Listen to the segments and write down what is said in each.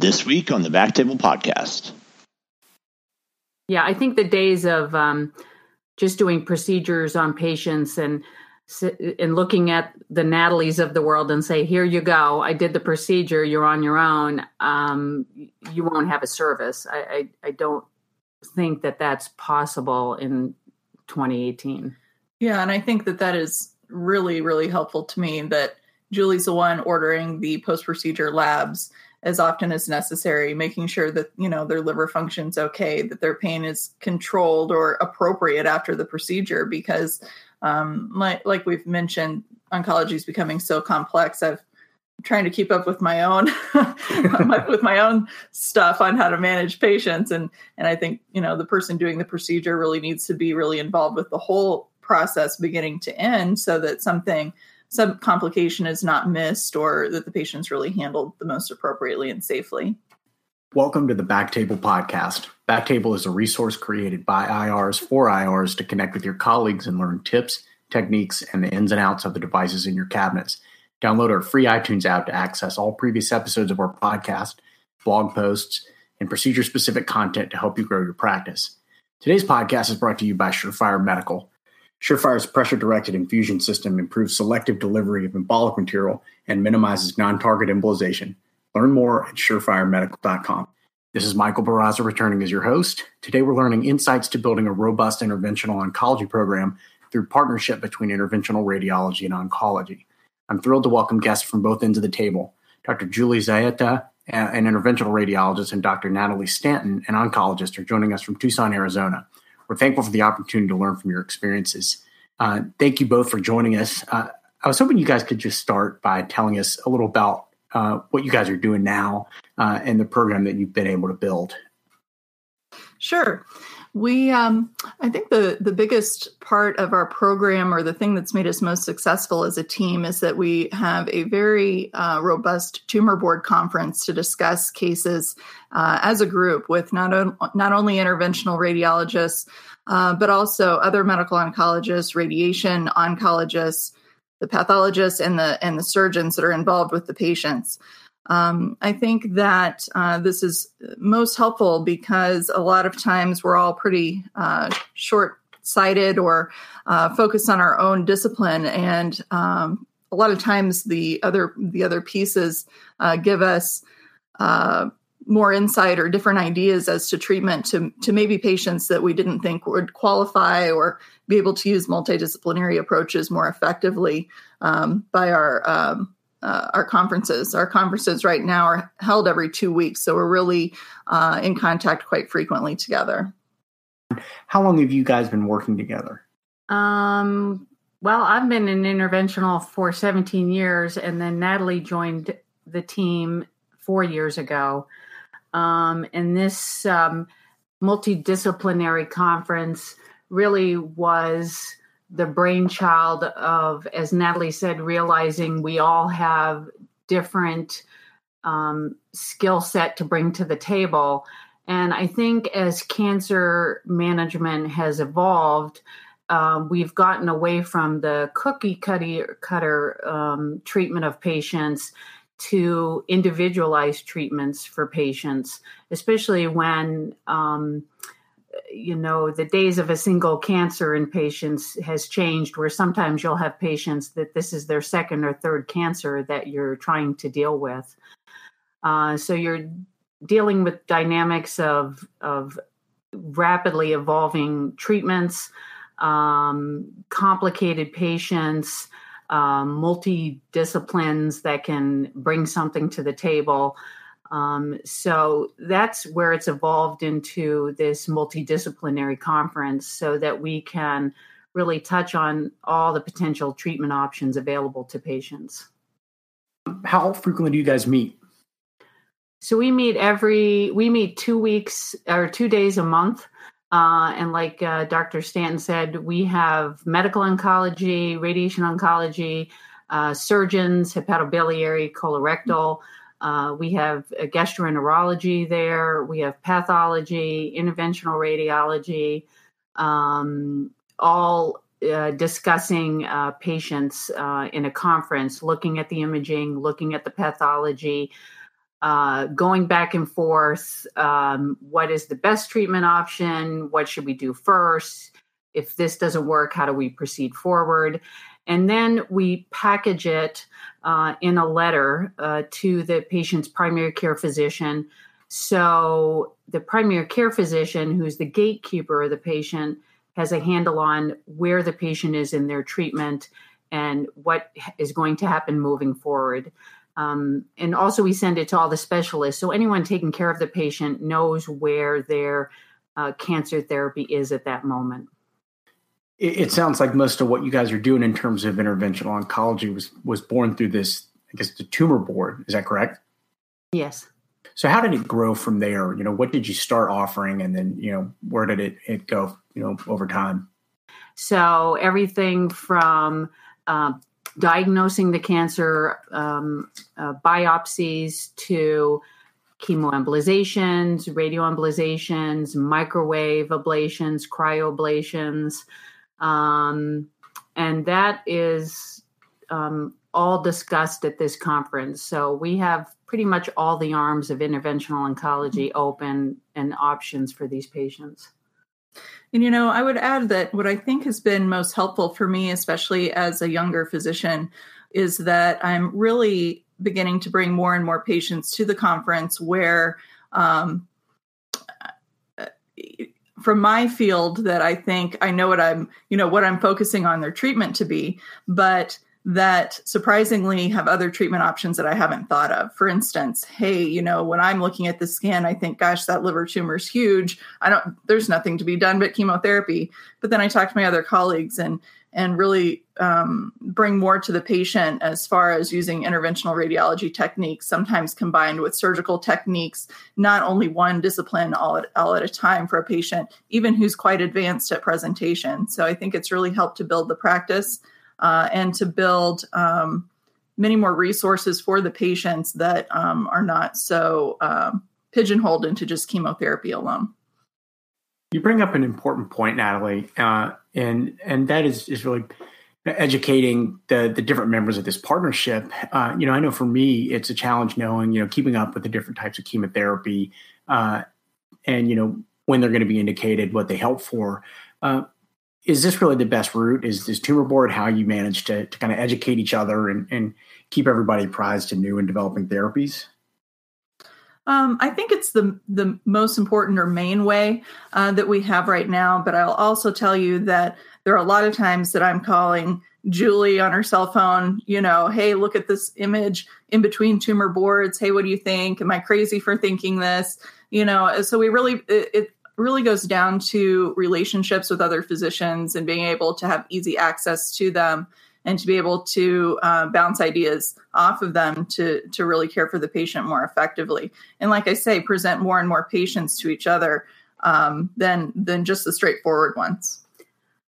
this week on the Back Table Podcast. Yeah, I think the days of um, just doing procedures on patients and and looking at the Natalies of the world and say, "Here you go. I did the procedure. You're on your own." Um, you won't have a service. I, I, I don't think that that's possible in 2018. Yeah, and I think that that is really really helpful to me. That Julie's the one ordering the post procedure labs as often as necessary, making sure that you know their liver functions okay, that their pain is controlled or appropriate after the procedure, because um, like, like we've mentioned, oncology is becoming so complex. I've trying to keep up with my own with my own stuff on how to manage patients and and I think you know the person doing the procedure really needs to be really involved with the whole process beginning to end so that something some complication is not missed or that the patient's really handled the most appropriately and safely. Welcome to the Backtable Podcast. Backtable is a resource created by IRs for IRs to connect with your colleagues and learn tips, techniques, and the ins and outs of the devices in your cabinets. Download our free iTunes app to access all previous episodes of our podcast, blog posts, and procedure specific content to help you grow your practice. Today's podcast is brought to you by Surefire Medical. Surefire's pressure directed infusion system improves selective delivery of embolic material and minimizes non target embolization. Learn more at surefiremedical.com. This is Michael Barraza returning as your host. Today we're learning insights to building a robust interventional oncology program through partnership between interventional radiology and oncology. I'm thrilled to welcome guests from both ends of the table. Dr. Julie Zayeta, an interventional radiologist, and Dr. Natalie Stanton, an oncologist, are joining us from Tucson, Arizona. We're thankful for the opportunity to learn from your experiences. Uh, thank you both for joining us. Uh, I was hoping you guys could just start by telling us a little about uh, what you guys are doing now uh, and the program that you've been able to build. Sure. We, um, I think the the biggest part of our program, or the thing that's made us most successful as a team, is that we have a very uh, robust tumor board conference to discuss cases uh, as a group with not not only interventional radiologists, uh, but also other medical oncologists, radiation oncologists, the pathologists and the and the surgeons that are involved with the patients. Um, I think that uh, this is most helpful because a lot of times we're all pretty uh, short sighted or uh, focused on our own discipline, and um, a lot of times the other the other pieces uh, give us uh, more insight or different ideas as to treatment to, to maybe patients that we didn't think would qualify or be able to use multidisciplinary approaches more effectively um, by our um, uh, our conferences. Our conferences right now are held every two weeks, so we're really uh, in contact quite frequently together. How long have you guys been working together? Um, well, I've been in interventional for 17 years, and then Natalie joined the team four years ago. Um, and this um, multidisciplinary conference really was the brainchild of, as Natalie said, realizing we all have different um, skill set to bring to the table. And I think as cancer management has evolved, uh, we've gotten away from the cookie cutter, cutter um, treatment of patients to individualized treatments for patients, especially when um, you know the days of a single cancer in patients has changed where sometimes you'll have patients that this is their second or third cancer that you're trying to deal with uh, so you're dealing with dynamics of of rapidly evolving treatments um, complicated patients um, multi disciplines that can bring something to the table. Um, so that's where it's evolved into this multidisciplinary conference so that we can really touch on all the potential treatment options available to patients. How frequently do you guys meet? So we meet every we meet two weeks or two days a month. Uh, and like uh, Dr. Stanton said, we have medical oncology, radiation oncology, uh, surgeons, hepatobiliary, colorectal. Uh, we have gastroenterology there. We have pathology, interventional radiology, um, all uh, discussing uh, patients in a conference, looking at the imaging, looking at the pathology, uh, going back and forth. Um, what is the best treatment option? What should we do first? If this doesn't work, how do we proceed forward? And then we package it uh, in a letter uh, to the patient's primary care physician. So the primary care physician, who's the gatekeeper of the patient, has a handle on where the patient is in their treatment and what is going to happen moving forward. Um, and also, we send it to all the specialists. So anyone taking care of the patient knows where their uh, cancer therapy is at that moment. It, it, sounds like most of what you guys are doing in terms of interventional oncology was was born through this, I guess, the tumor board. Is that correct? Yes. So how did it grow from there? You know, what did you start offering, and then you know, where did it it go? You know, over time. So everything from uh, diagnosing the cancer, um, uh, biopsies to chemoembolizations, radioembolizations, microwave ablations, cryoablations. Um, and that is um, all discussed at this conference. So we have pretty much all the arms of interventional oncology open and options for these patients. And you know, I would add that what I think has been most helpful for me, especially as a younger physician, is that I'm really beginning to bring more and more patients to the conference where um, from my field that I think I know what I'm, you know, what I'm focusing on their treatment to be, but that surprisingly have other treatment options that I haven't thought of. For instance, hey, you know, when I'm looking at the scan, I think, gosh, that liver tumor is huge. I don't, there's nothing to be done but chemotherapy. But then I talk to my other colleagues and and really um, bring more to the patient as far as using interventional radiology techniques, sometimes combined with surgical techniques, not only one discipline all at, all at a time for a patient, even who's quite advanced at presentation. So I think it's really helped to build the practice uh, and to build um, many more resources for the patients that um, are not so um, pigeonholed into just chemotherapy alone. You bring up an important point, Natalie, uh, and and that is is really educating the the different members of this partnership. Uh, you know, I know for me, it's a challenge knowing you know keeping up with the different types of chemotherapy, uh, and you know when they're going to be indicated, what they help for. Uh, is this really the best route? Is this tumor board how you manage to, to kind of educate each other and, and keep everybody apprised to new and developing therapies? Um, I think it's the the most important or main way uh, that we have right now. But I'll also tell you that there are a lot of times that I'm calling Julie on her cell phone. You know, hey, look at this image in between tumor boards. Hey, what do you think? Am I crazy for thinking this? You know, so we really it, it really goes down to relationships with other physicians and being able to have easy access to them and to be able to uh, bounce ideas off of them to to really care for the patient more effectively and like i say present more and more patients to each other um, than than just the straightforward ones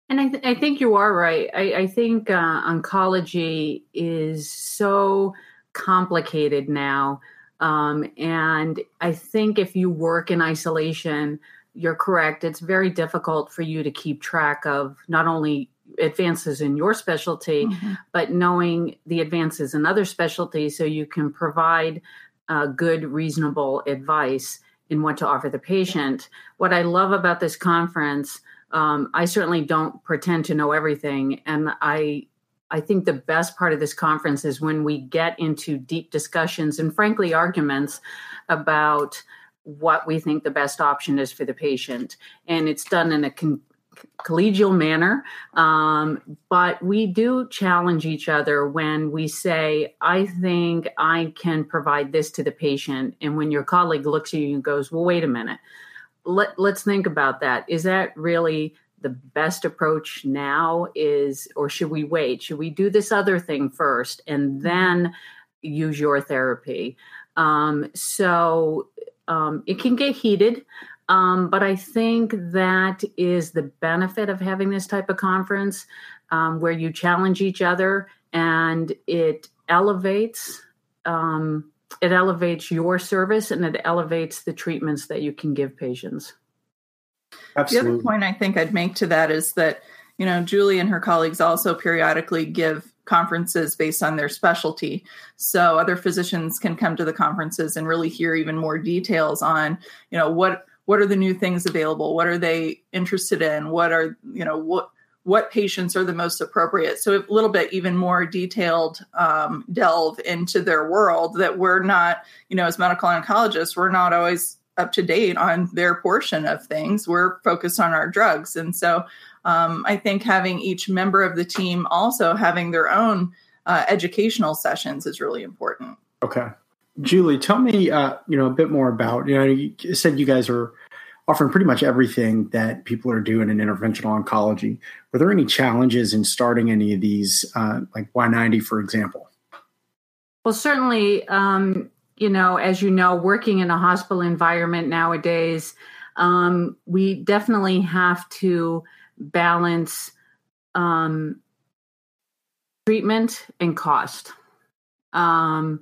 and I, th- I think you are right. I, I think uh, oncology is so complicated now. Um, and I think if you work in isolation, you're correct. It's very difficult for you to keep track of not only advances in your specialty, mm-hmm. but knowing the advances in other specialties so you can provide uh, good, reasonable advice in what to offer the patient. What I love about this conference, um, I certainly don't pretend to know everything, and I. I think the best part of this conference is when we get into deep discussions and, frankly, arguments about what we think the best option is for the patient. And it's done in a con- collegial manner. Um, but we do challenge each other when we say, I think I can provide this to the patient. And when your colleague looks at you and goes, Well, wait a minute, Let, let's think about that. Is that really the best approach now? Is, or should we wait? Should we do this other thing first and then use your therapy? Um, so um, it can get heated. Um, but I think that is the benefit of having this type of conference um, where you challenge each other and it elevates um, it elevates your service and it elevates the treatments that you can give patients. Absolutely. The other point I think I'd make to that is that you know Julie and her colleagues also periodically give conferences based on their specialty. So other physicians can come to the conferences and really hear even more details on, you know, what what are the new things available? What are they interested in? What are, you know, what what patients are the most appropriate. So a little bit even more detailed um, delve into their world that we're not, you know, as medical oncologists, we're not always up to date on their portion of things. We're focused on our drugs. And so um, I think having each member of the team also having their own uh, educational sessions is really important. Okay. Julie, tell me, uh, you know, a bit more about, you know, you said you guys are offering pretty much everything that people are doing in interventional oncology. Were there any challenges in starting any of these, uh, like Y90, for example? Well, certainly, um, you know, as you know, working in a hospital environment nowadays, um, we definitely have to balance um, treatment and cost. Um,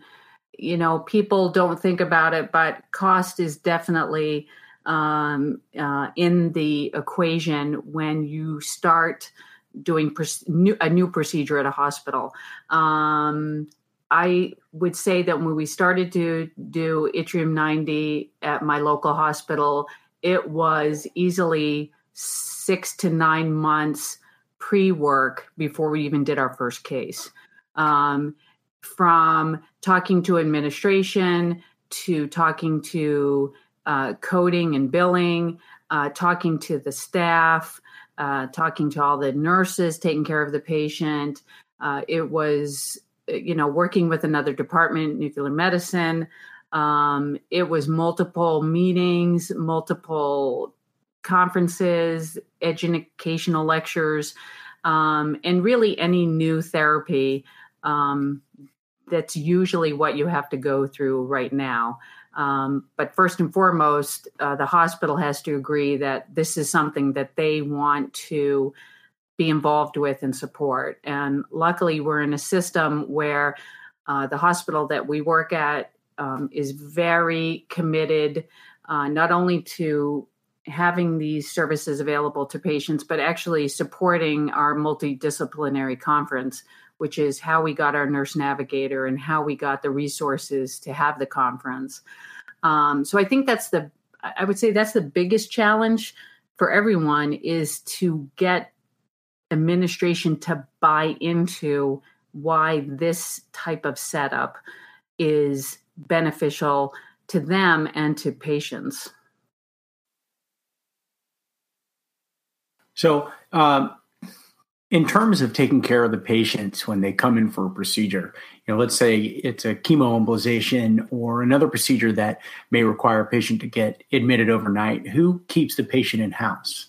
you know, people don't think about it, but cost is definitely um, uh, in the equation when you start doing new, a new procedure at a hospital. Um, I would say that when we started to do Yttrium 90 at my local hospital, it was easily six to nine months pre work before we even did our first case. Um, from talking to administration to talking to uh, coding and billing, uh, talking to the staff, uh, talking to all the nurses taking care of the patient. Uh, it was, you know, working with another department, nuclear medicine. Um, it was multiple meetings, multiple conferences, educational lectures, um, and really any new therapy. Um, that's usually what you have to go through right now. Um, but first and foremost, uh, the hospital has to agree that this is something that they want to be involved with and support. And luckily, we're in a system where uh, the hospital that we work at um, is very committed uh, not only to having these services available to patients, but actually supporting our multidisciplinary conference, which is how we got our nurse navigator and how we got the resources to have the conference. Um, so I think that's the, I would say that's the biggest challenge for everyone is to get administration to buy into why this type of setup is beneficial to them and to patients. So, um, in terms of taking care of the patients when they come in for a procedure, you know, let's say it's a chemoembolization or another procedure that may require a patient to get admitted overnight, who keeps the patient in house?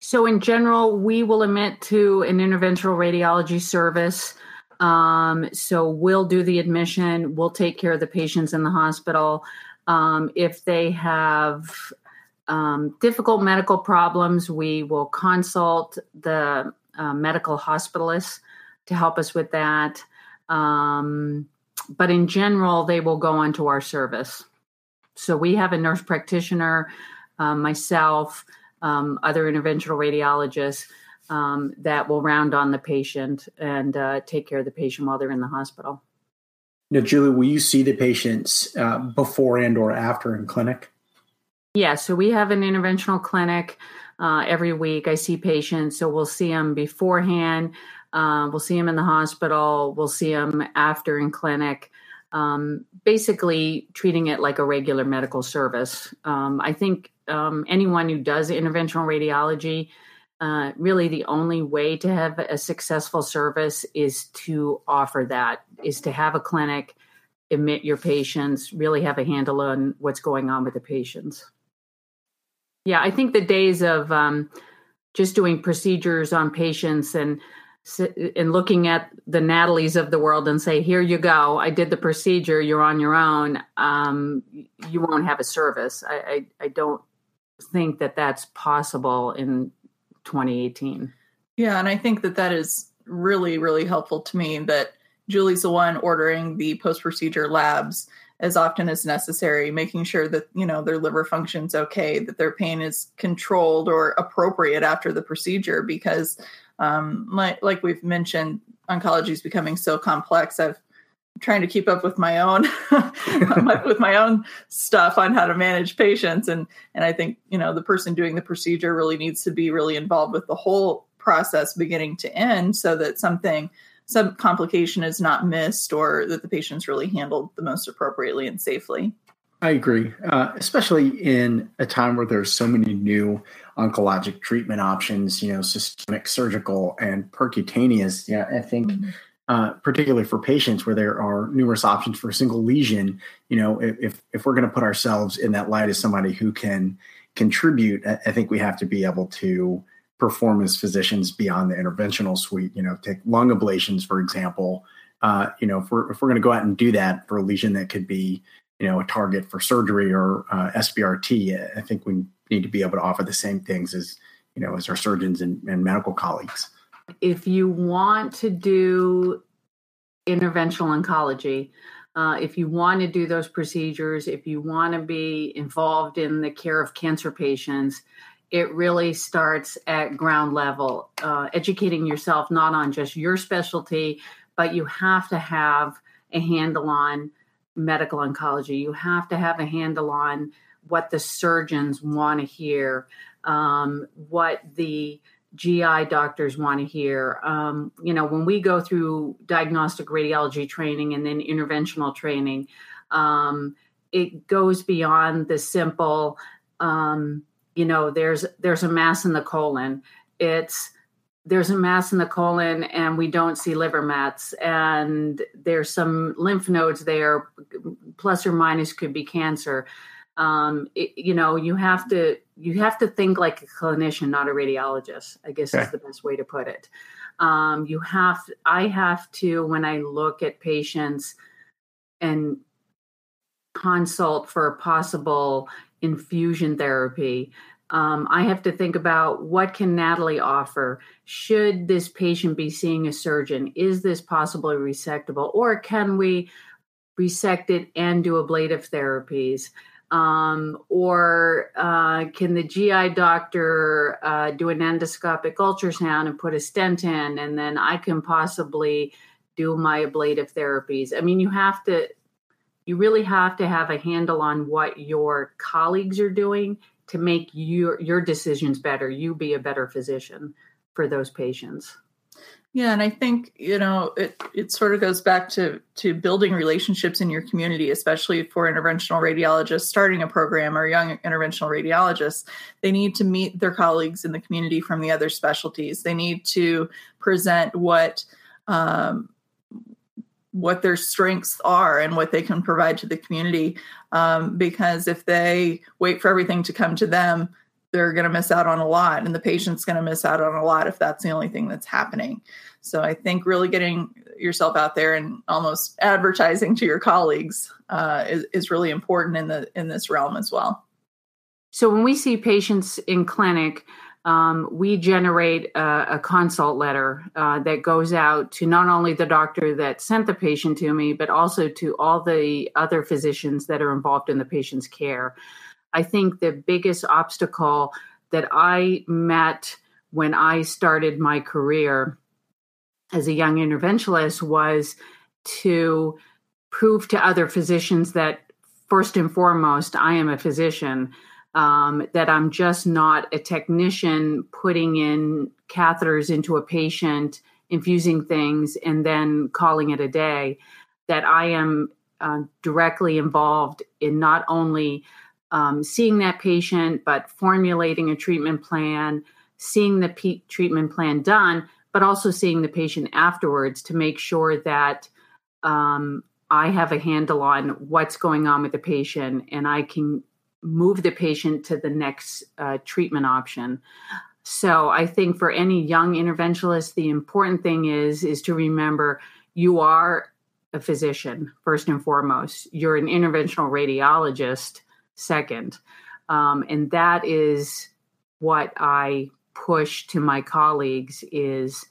So, in general, we will admit to an interventional radiology service. Um, so, we'll do the admission, we'll take care of the patients in the hospital. Um, if they have um, difficult medical problems, we will consult the uh, medical hospitalists to help us with that. Um, but in general, they will go onto our service. So we have a nurse practitioner, uh, myself, um, other interventional radiologists um, that will round on the patient and uh, take care of the patient while they're in the hospital. Now, Julie, will you see the patients uh, before and or after in clinic? Yeah, so we have an interventional clinic uh, every week. I see patients, so we'll see them beforehand. Uh, we'll see them in the hospital. We'll see them after in clinic. Um, basically, treating it like a regular medical service. Um, I think um, anyone who does interventional radiology, uh, really the only way to have a successful service is to offer that, is to have a clinic, admit your patients, really have a handle on what's going on with the patients. Yeah, I think the days of um, just doing procedures on patients and and looking at the Natalies of the world and say, "Here you go, I did the procedure. You're on your own." Um, you won't have a service. I, I, I don't think that that's possible in 2018. Yeah, and I think that that is really really helpful to me. That Julie's the one ordering the post procedure labs as often as necessary, making sure that you know their liver functions okay, that their pain is controlled or appropriate after the procedure, because Um, my, like we've mentioned, oncology is becoming so complex. I've trying to keep up with my own with my own stuff on how to manage patients and and I think you know the person doing the procedure really needs to be really involved with the whole process beginning to end so that something some complication is not missed or that the patient's really handled the most appropriately and safely. I agree, uh, especially in a time where there's so many new oncologic treatment options, you know, systemic, surgical, and percutaneous. Yeah, I think mm-hmm uh, particularly for patients where there are numerous options for a single lesion. You know, if if we're going to put ourselves in that light as somebody who can contribute, I think we have to be able to perform as physicians beyond the interventional suite. You know, take lung ablations for example. Uh, you know, if we're if we're going to go out and do that for a lesion that could be you know a target for surgery or uh, SBRT, I think we need to be able to offer the same things as you know as our surgeons and, and medical colleagues if you want to do interventional oncology, uh, if you want to do those procedures, if you want to be involved in the care of cancer patients, it really starts at ground level, uh, educating yourself not on just your specialty, but you have to have a handle on medical oncology. You have to have a handle on what the surgeons want to hear, um, what the GI doctors want to hear. Um, you know, when we go through diagnostic radiology training and then interventional training, um, it goes beyond the simple. Um, you know, there's there's a mass in the colon. It's there's a mass in the colon and we don't see liver mets and there's some lymph nodes there plus or minus could be cancer um, it, you know you have to you have to think like a clinician not a radiologist i guess okay. is the best way to put it um, you have i have to when i look at patients and consult for possible infusion therapy. Um, i have to think about what can natalie offer. Should this patient be seeing a surgeon? Is this possibly resectable? Or can we resect it and do ablative therapies? Um, or uh, can the GI doctor uh, do an endoscopic ultrasound and put a stent in, and then I can possibly do my ablative therapies? I mean, you have to, you really have to have a handle on what your colleagues are doing to make your your decisions better. You be a better physician for those patients. Yeah, and I think you know it. It sort of goes back to to building relationships in your community, especially for interventional radiologists starting a program or young interventional radiologists. They need to meet their colleagues in the community from the other specialties. They need to present what um, what their strengths are and what they can provide to the community. Um, because if they wait for everything to come to them, they're going to miss out on a lot and the patient's going to miss out on a lot if that's the only thing that's happening so i think really getting yourself out there and almost advertising to your colleagues uh, is, is really important in the in this realm as well so when we see patients in clinic um, we generate a, a consult letter uh, that goes out to not only the doctor that sent the patient to me, but also to all the other physicians that are involved in the patient's care. I think the biggest obstacle that I met when I started my career as a young interventionalist was to prove to other physicians that first and foremost, I am a physician, um, that I'm just not a technician putting in catheters into a patient, infusing things, and then calling it a day, that I am uh, directly involved in not only um, seeing that patient, but formulating a treatment plan, seeing the p- treatment plan done, but also seeing the patient afterwards to make sure that um, I have a handle on what's going on with the patient and I can move the patient to the next uh, treatment option. So I think for any young interventionalist, the important thing is is to remember you are a physician first and foremost. You're an interventional radiologist second. Um, and that is what I push to my colleagues is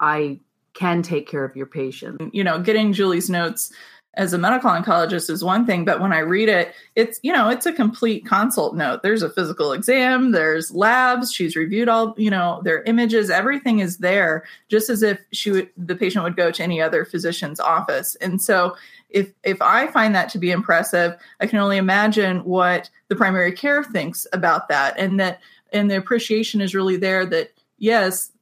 I can take care of your patient. You know, getting Julie's notes as a medical oncologist is one thing, but when I read it, it's you know it's a complete consult note. There's a physical exam, there's labs. She's reviewed all you know their images. Everything is there, just as if she would, the patient would go to any other physician's office. And so if if I find that to be impressive, I can only imagine what the primary care thinks about that, and that and the appreciation is really there that yes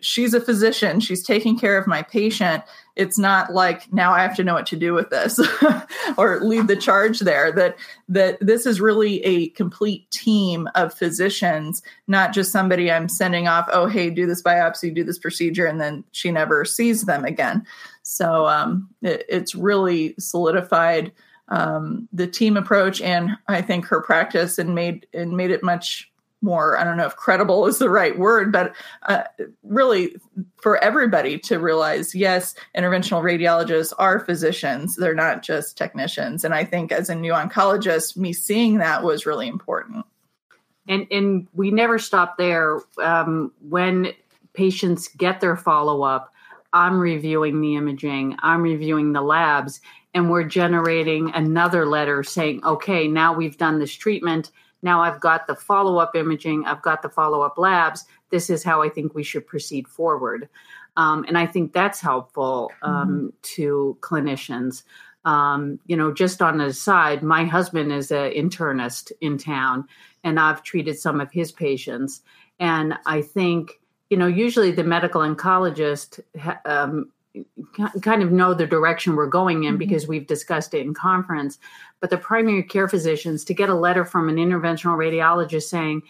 she's a physician. She's taking care of my patient. It's not like now i have to know what to do with this or lead the charge there. That that this is really a complete team of physicians not just somebody i'm sending off oh hey do this biopsy do this procedure and then she never sees them again. So um, it, it's really solidified um, the team approach and i think her practice and made and made it much more i don't know if credible is the right word but uh, really for everybody to realize yes interventional radiologists are physicians. They're not just technicians. And i think as a new oncologist me seeing that was really important. And and we never stop there. Um, when patients get their follow-up i'm reviewing the imaging i'm reviewing the labs and we're generating another letter saying okay now we've done this treatment now I've got the follow up imaging, I've got the follow up labs. This is how I think we should proceed forward. Um, and I think that's helpful um, mm-hmm. to clinicians. Um, you know, just on the side, my husband is an internist in town, and I've treated some of his patients. And I think, you know, usually the medical oncologist um, kind of know the direction we're going in mm-hmm. because we've discussed it in conference. But the primary care physicians to get a letter from an interventional radiologist saying,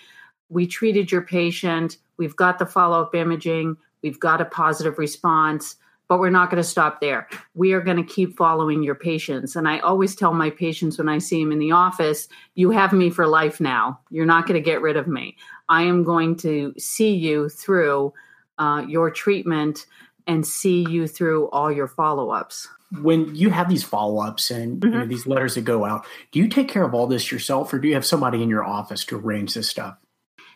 We treated your patient, we've got the follow up imaging, we've got a positive response, but we're not going to stop there. We are going to keep following your patients. And I always tell my patients when I see them in the office, You have me for life now. You're not going to get rid of me. I am going to see you through uh, your treatment and see you through all your follow ups. When you have these follow ups and mm-hmm. you know, mm-hmm. these letters that go out, do you take care of all this yourself or do you have somebody in your office to arrange this stuff?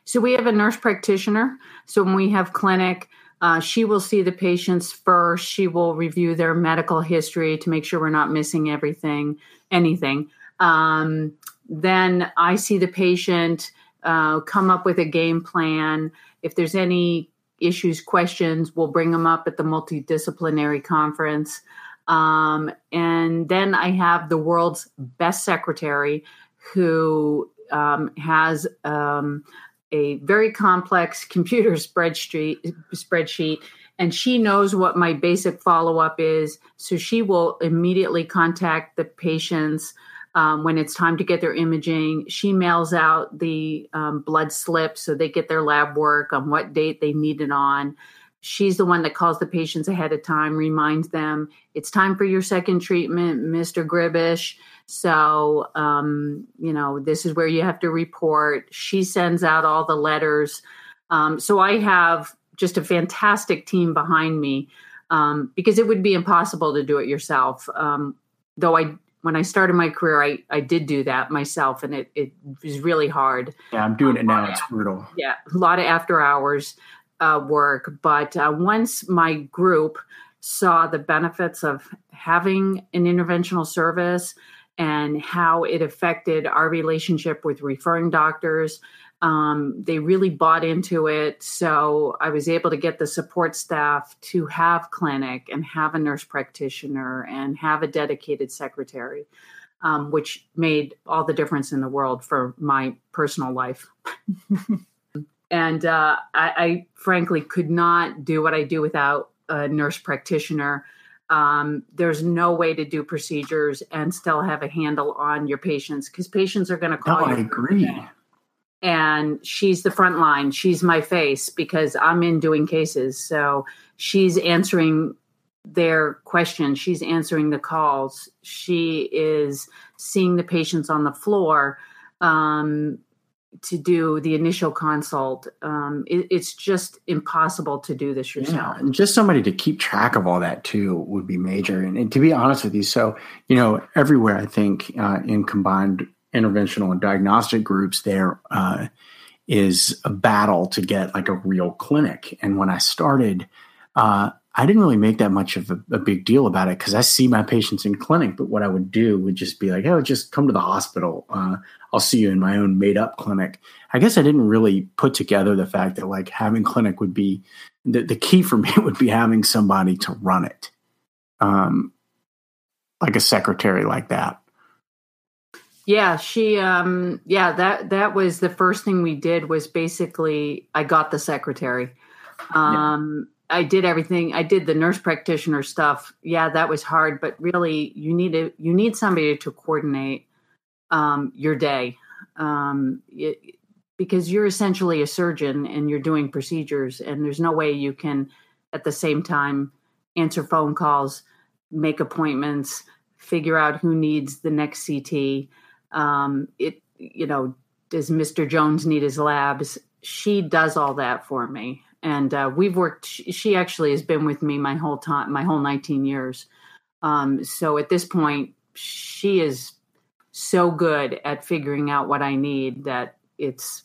So we have a nurse practitioner. So when we have clinic, uh, she will see the patients first. She will review their medical history to make sure we're not missing everything, anything. Um, then I see the patient, uh, come up with a game plan. If there's any issues, questions, we'll bring them up at the multidisciplinary conference. Um, and then I have the world's best secretary who um, has um, a very complex computer spreadsheet, spreadsheet, and she knows what my basic follow up is. So she will immediately contact the patients um, when it's time to get their imaging. She mails out the um, blood slips so they get their lab work on what date they need it on. She's the one that calls the patients ahead of time, reminds them it's time for your second treatment, Mr. Gribish. So, um, you know, this is where you have to report. She sends out all the letters. Um, so I have just a fantastic team behind me um, because it would be impossible to do it yourself. Um, though I when I started my career, I, I did do that myself, and it, it was really hard. Yeah, I'm doing it now. It's brutal. Yeah, a lot of after hours uh, work. But uh, once my group saw the benefits of having an interventional service and how it affected our relationship with referring doctors, um, they really bought into it. So I was able to get the support staff to have clinic and have a nurse practitioner and have a dedicated secretary, um, which made all the difference in the world for my personal life. and uh, I, I, frankly could not do what I do without a nurse practitioner. Um, there's no way to do procedures and still have a handle on your patients because patients are going to call no, you. I agree and she's the front line. She's my face because I'm in doing cases. So she's answering their questions. She's answering the calls. She is seeing the patients on the floor um, to do the initial consult. Um, it, it's just impossible to do this yourself. Yeah, and just somebody to keep track of all that too would be major. And, and to be honest with you, so you know, everywhere I think uh, in combined interventional and diagnostic groups there uh, is a battle to get like a real clinic. And when I started, uh, I didn't really make that much of a, a big deal about it because I see my patients in clinic. But what I would do would just be like, oh, just come to the hospital. Uh, I'll see you in my own made up clinic. I guess I didn't really put together the fact that like having clinic would be the, the key for me would be having somebody to run it, um, like a secretary like that. Yeah, she um yeah, that that was the first thing we did was basically I got the secretary. Um yeah. I did everything. I did the nurse practitioner stuff. Yeah, that was hard, but really you need a you need somebody to coordinate um your day. Um it, because you're essentially a surgeon and you're doing procedures and there's no way you can at the same time answer phone calls, make appointments, figure out who needs the next CT um, it, you know, does Mr. Jones need his labs? She does all that for me. And uh, we've worked, she actually has been with me my whole time, my whole 19 years. Um, so at this point, she is so good at figuring out what I need that it's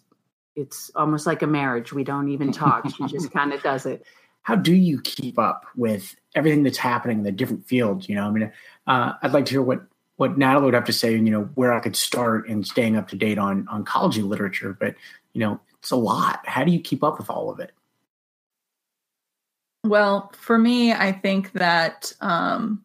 it's almost like a marriage. We don't even talk. She just kind of does it. How do you keep up with everything that's happening in the different fields? You know, I mean, uh, I'd like to hear what what Natalie would have to say, you know, where I could start in staying up to date on oncology literature. But, you know, it's a lot. How do you keep up with all of it? Well, for me, I think that um,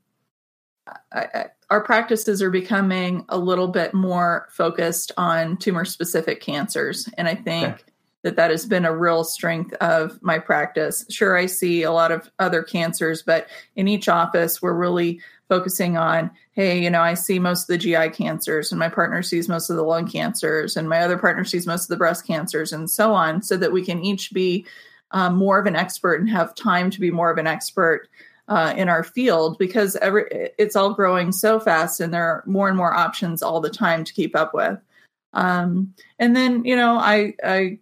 I, I, our practices are becoming a little bit more focused on tumor specific cancers. And I think okay. that that has been a real strength of my practice. Sure, I see a lot of other cancers, but in each office, we're really focusing on hey you know i see most of the gi cancers and my partner sees most of the lung cancers and my other partner sees most of the breast cancers and so on so that we can each be um, more of an expert and have time to be more of an expert uh, in our field because every it's all growing so fast and there are more and more options all the time to keep up with. Um, and then you know i i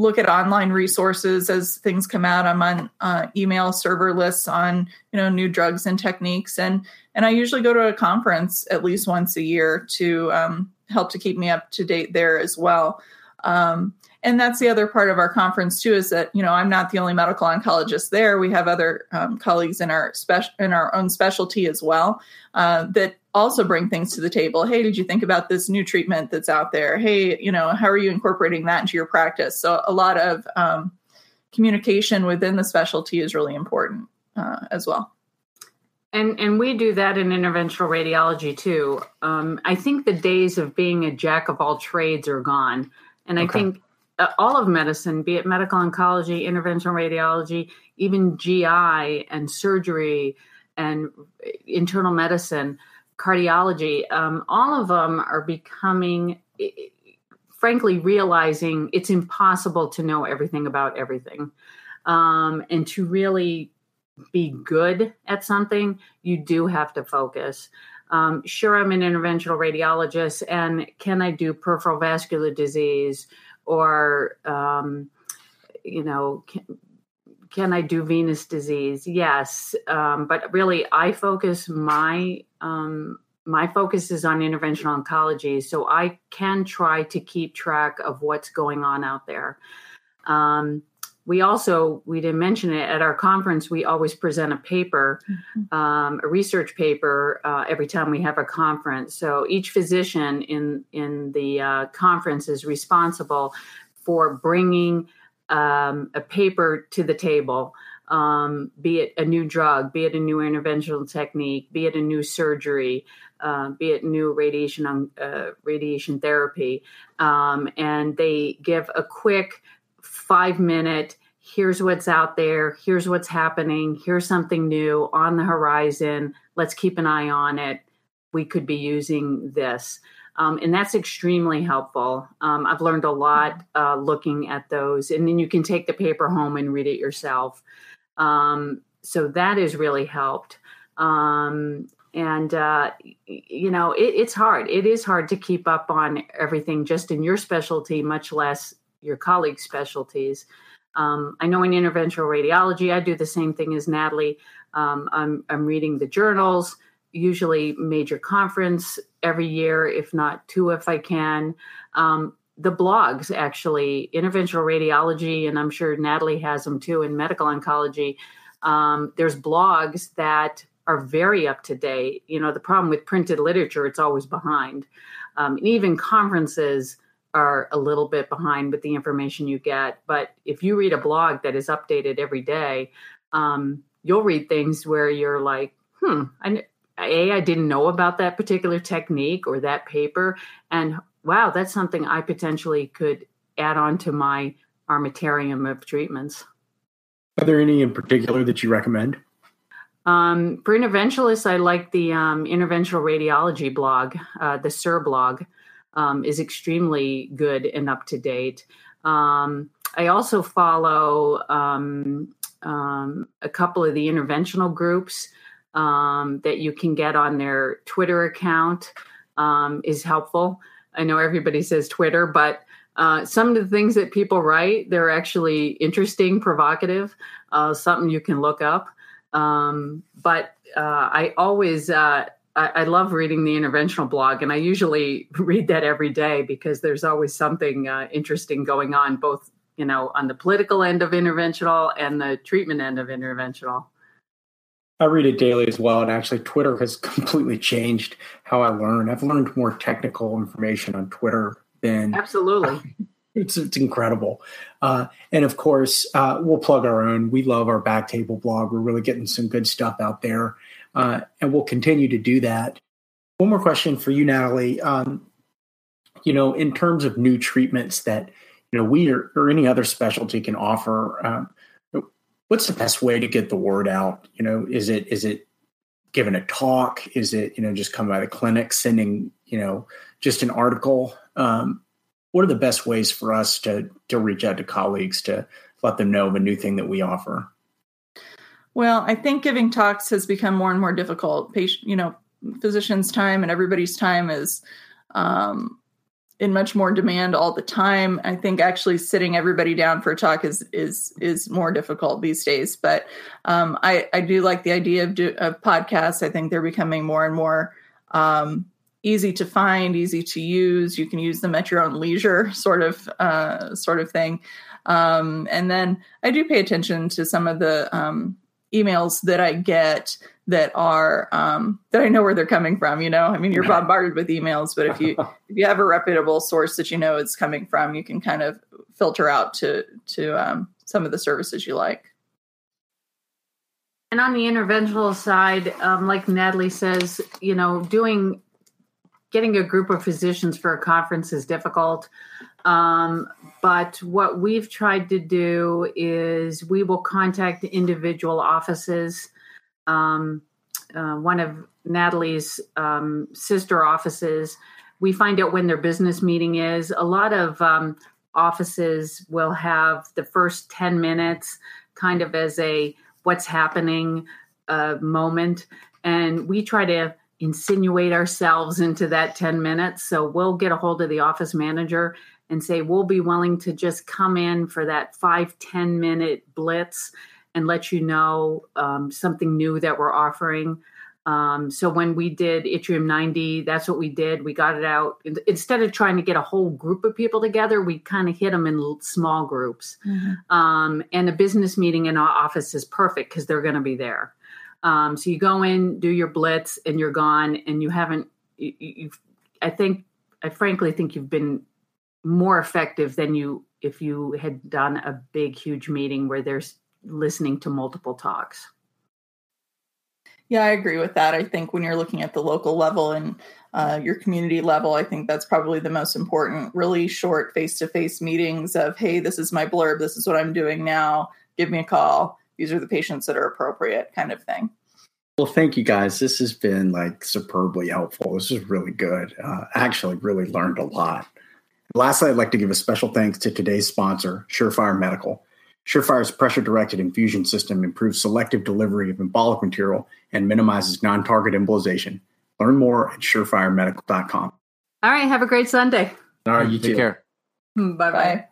look at online resources as things come out. I'm on uh, email server lists on you know new drugs and techniques, and and I usually go to a conference at least once a year to um, help to keep me up to date there as well. Um, and that's the other part of our conference too is that you know i'm not the only medical oncologist there we have other um, colleagues in our special in our own specialty as well uh, that also bring things to the table. Hey did you think about this new treatment that's out there? Hey you know how are you incorporating that into your practice? So a lot of um, communication within the specialty is really important uh, as well. And and we do that in interventional radiology too. Um, i think the days of being a jack of all trades are gone. And okay. i think uh, all of medicine, be it medical oncology, interventional radiology, even GI and surgery and internal medicine, cardiology, um, all of them are becoming, frankly, realizing it's impossible to know everything about everything. Um, and to really be good at something, you do have to focus. Um, sure, I'm an interventional radiologist, and can I do peripheral vascular disease? or um, you know can, can, i do venous disease? Yes um, but really i focus my um, my focus is on interventional oncology so i can try to keep track of what's going on out there. Um, we also we didn't mention it at our conference we always present a paper mm-hmm. um, a research paper uh, every time we have a conference. So each physician in in the uh, conference is responsible for bringing um, a paper to the table um, be it a new drug be it a new interventional technique be it a new surgery uh, be it new radiation uh, radiation therapy um, and they give a quick five minute here's what's out there, here's what's happening, here's something new on the horizon. Let's keep an eye on it. We could be using this. Um, and that's extremely helpful. Um, I've learned a lot uh, looking at those, and then you can take the paper home and read it yourself. Um, so that has really helped. Um, and uh, you know, it, it's hard. It is hard to keep up on everything just in your specialty, much less your colleagues' specialties. Um, I know in interventional radiology, I do the same thing as Natalie. Um, I'm, I'm reading the journals, usually major conference every year, if not two, if I can. Um, the blogs, actually, interventional radiology, and I'm sure Natalie has them too in medical oncology. Um, there's blogs that are very up to date. You know, the problem with printed literature, it's always behind. Um, and even conferences are a little bit behind with the information you get. But if you read a blog that is updated every day, um, you'll read things where you're like, hmm, I, a, I didn't know about that particular technique or that paper. And wow, that's something I potentially could add on to my armamentarium of treatments. Are there any in particular that you recommend? Um, for interventionalists, I like the um, interventional radiology blog, uh, the SIR blog um, is extremely good and up to date. Um, I also follow um, um, a couple of the interventional groups um, that you can get on their Twitter account um, is helpful. I know everybody says Twitter, but uh, some of the things that people write they're actually interesting, provocative, uh, something you can look up. but uh, I always uh, I, I, love reading the interventional blog, and I usually read that every day because there's always something uh, interesting going on, both you know on the political end of interventional and the treatment end of interventional. I read it daily as well, and actually, Twitter has completely changed how I learn. I've learned more technical information on Twitter than absolutely. It's, it's incredible. Uh, and of course, uh, we'll plug our own. We love our Backtable blog. We're really getting some good stuff out there uh, and we'll continue to do that. One more question for you, Natalie. Um, you know, in terms of new treatments that you know we or, or any other specialty can offer, um, what's the best way to get the word out? You know, is it is it giving a talk? Is it you know just come by the clinic, sending you know just an article? Um, what are the best ways for us to to reach out to colleagues to let them know of a new thing that we offer? Well, I think giving talks has become more and more difficult. Patient, you know, physicians' time and everybody's time is um, in much more demand all the time. I think actually sitting everybody down for a talk is is is more difficult these days. But um, I I do like the idea of do, of podcasts. I think they're becoming more and more um, easy to find, easy to use. You can use them at your own leisure, sort of uh, sort of thing. Um, and then I do pay attention to some of the um, emails that I get that are um, that I know where they're coming from. You know, I mean, you're bombarded with emails, but if you if you have a reputable source that you know it's coming from, you can kind of filter out to to um, some of the services you like. And on the interventional side, um, like Natalie says, you know, doing getting a group of physicians for a conference is difficult. Um, but what we've tried to do is we will contact individual offices. Um, uh, one of Natalie's um, sister offices, we find out when their business meeting is. A lot of um, offices will have the first 10 minutes kind of as a what's happening uh, moment. And we try to insinuate ourselves into that 10 minutes. So we'll get a hold of the office manager and say we'll be willing to just come in for that five ten minute blitz and let you know um, something new that we're offering. Um, so when we did Yttrium 90 that's what we did. We got it out. Instead of trying to get a whole group of people together we kind of hit them in small groups. Mm-hmm. um, and a business meeting in our office is perfect because they're going to be there. Um, so you go in do your blitz and you're gone and you haven't you, you i think i frankly think you've been more effective than you if you had done a big huge meeting where there's listening to multiple talks yeah i agree with that i think when you're looking at the local level and uh, your community level i think that's probably the most important really short face-to-face meetings of hey this is my blurb this is what i'm doing now give me a call these are the patients that are appropriate kind of thing well, thank you guys. This has been like superbly helpful. This is really good. Uh, actually, really learned a lot. Lastly, I'd like to give a special thanks to today's sponsor, Surefire Medical. Surefire's pressure directed infusion system improves selective delivery of embolic material and minimizes non target embolization. Learn more at surefiremedical.com. All right. Have a great Sunday. All right. You Take too. care. Bye bye.